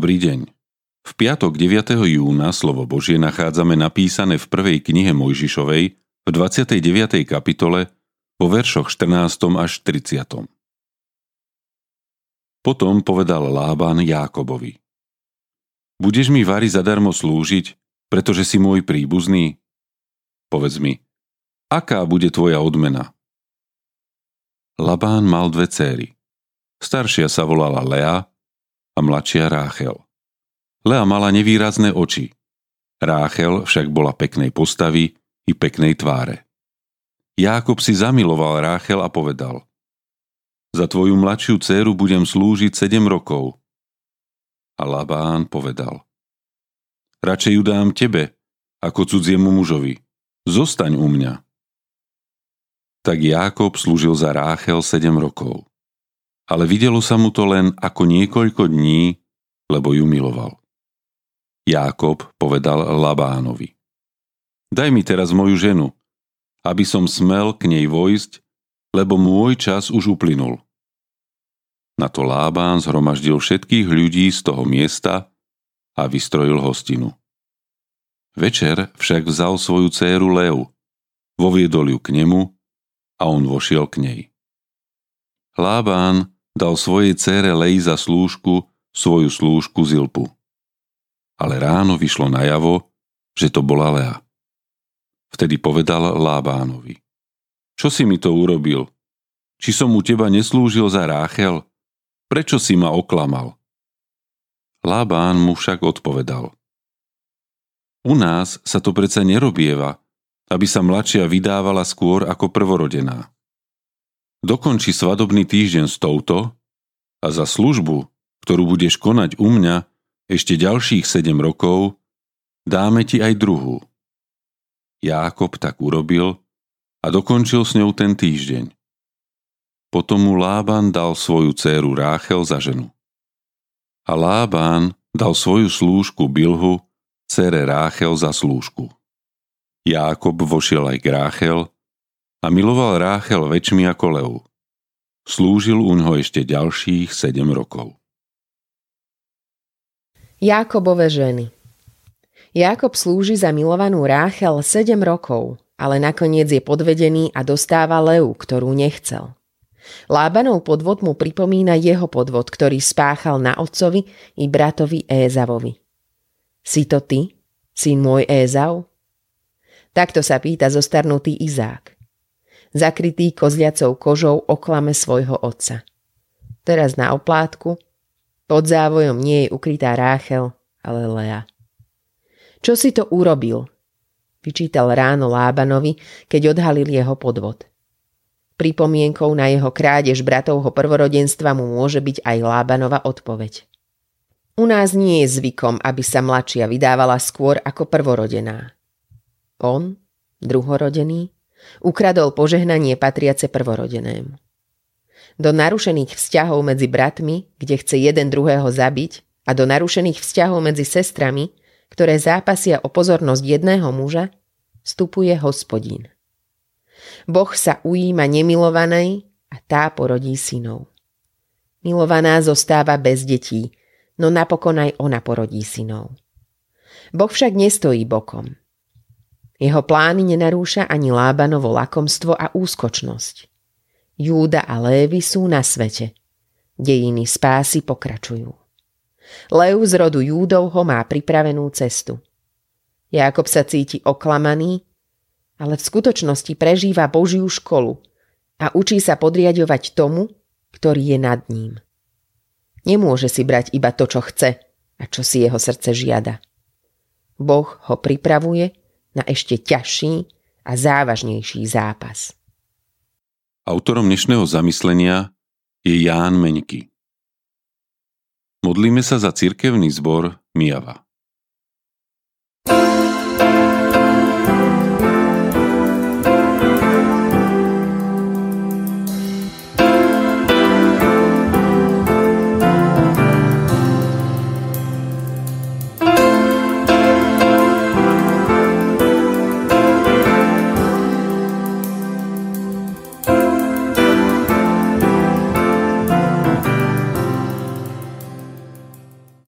Dobrý deň. V piatok 9. júna slovo Božie nachádzame napísané v prvej knihe Mojžišovej v 29. kapitole vo veršoch 14. až 30. Potom povedal Lában Jákobovi. Budeš mi Vary zadarmo slúžiť, pretože si môj príbuzný? Povedz mi, aká bude tvoja odmena? Labán mal dve céry. Staršia sa volala Lea a mladšia Ráchel. Lea mala nevýrazné oči. Ráchel však bola peknej postavy i peknej tváre. Jákob si zamiloval Ráchel a povedal Za tvoju mladšiu dceru budem slúžiť sedem rokov. A Labán povedal Radšej ju dám tebe, ako cudziemu mužovi. Zostaň u mňa. Tak Jákob slúžil za Ráchel sedem rokov. Ale videlo sa mu to len ako niekoľko dní, lebo ju miloval. Jákob povedal Labánovi. Daj mi teraz moju ženu, aby som smel k nej vojsť, lebo môj čas už uplynul. Na to Lábán zhromaždil všetkých ľudí z toho miesta a vystrojil hostinu. Večer však vzal svoju céru Leu, voviedol ju k nemu a on vošiel k nej. Lábán dal svojej cére Lei za slúžku svoju slúžku Zilpu ale ráno vyšlo najavo, že to bola Lea. Vtedy povedal Lábánovi. Čo si mi to urobil? Či som u teba neslúžil za Ráchel? Prečo si ma oklamal? Lábán mu však odpovedal. U nás sa to predsa nerobieva, aby sa mladšia vydávala skôr ako prvorodená. Dokonči svadobný týždeň s touto a za službu, ktorú budeš konať u mňa, ešte ďalších sedem rokov, dáme ti aj druhú. Jákob tak urobil a dokončil s ňou ten týždeň. Potom mu Lában dal svoju dceru Ráchel za ženu. A Lában dal svoju slúžku Bilhu, cere Ráchel za slúžku. Jákob vošiel aj k Ráchel a miloval Ráchel väčšmi ako Leu. Slúžil u ňoho ešte ďalších sedem rokov. Jákobove ženy Jákob slúži za milovanú Ráchel 7 rokov, ale nakoniec je podvedený a dostáva Leu, ktorú nechcel. Lábanov podvod mu pripomína jeho podvod, ktorý spáchal na otcovi i bratovi Ézavovi. Si to ty, syn môj Ézav? Takto sa pýta zostarnutý Izák. Zakrytý kozliacou kožou oklame svojho otca. Teraz na oplátku – pod závojom nie je ukrytá Ráchel, ale Lea. Čo si to urobil? Vyčítal ráno Lábanovi, keď odhalil jeho podvod. Pripomienkou na jeho krádež bratovho prvorodenstva mu môže byť aj Lábanova odpoveď. U nás nie je zvykom, aby sa mladšia vydávala skôr ako prvorodená. On, druhorodený, ukradol požehnanie patriace prvorodenému do narušených vzťahov medzi bratmi, kde chce jeden druhého zabiť, a do narušených vzťahov medzi sestrami, ktoré zápasia o pozornosť jedného muža, vstupuje hospodín. Boh sa ujíma nemilovanej a tá porodí synov. Milovaná zostáva bez detí, no napokon aj ona porodí synov. Boh však nestojí bokom. Jeho plány nenarúša ani Lábanovo lakomstvo a úskočnosť. Júda a Lévy sú na svete. Dejiny spásy pokračujú. Lev z rodu Júdovho má pripravenú cestu. Jákob sa cíti oklamaný, ale v skutočnosti prežíva Božiu školu a učí sa podriadovať tomu, ktorý je nad ním. Nemôže si brať iba to, čo chce a čo si jeho srdce žiada. Boh ho pripravuje na ešte ťažší a závažnejší zápas. Autorom dnešného zamyslenia je Ján Meňky. Modlíme sa za cirkevný zbor Mijava.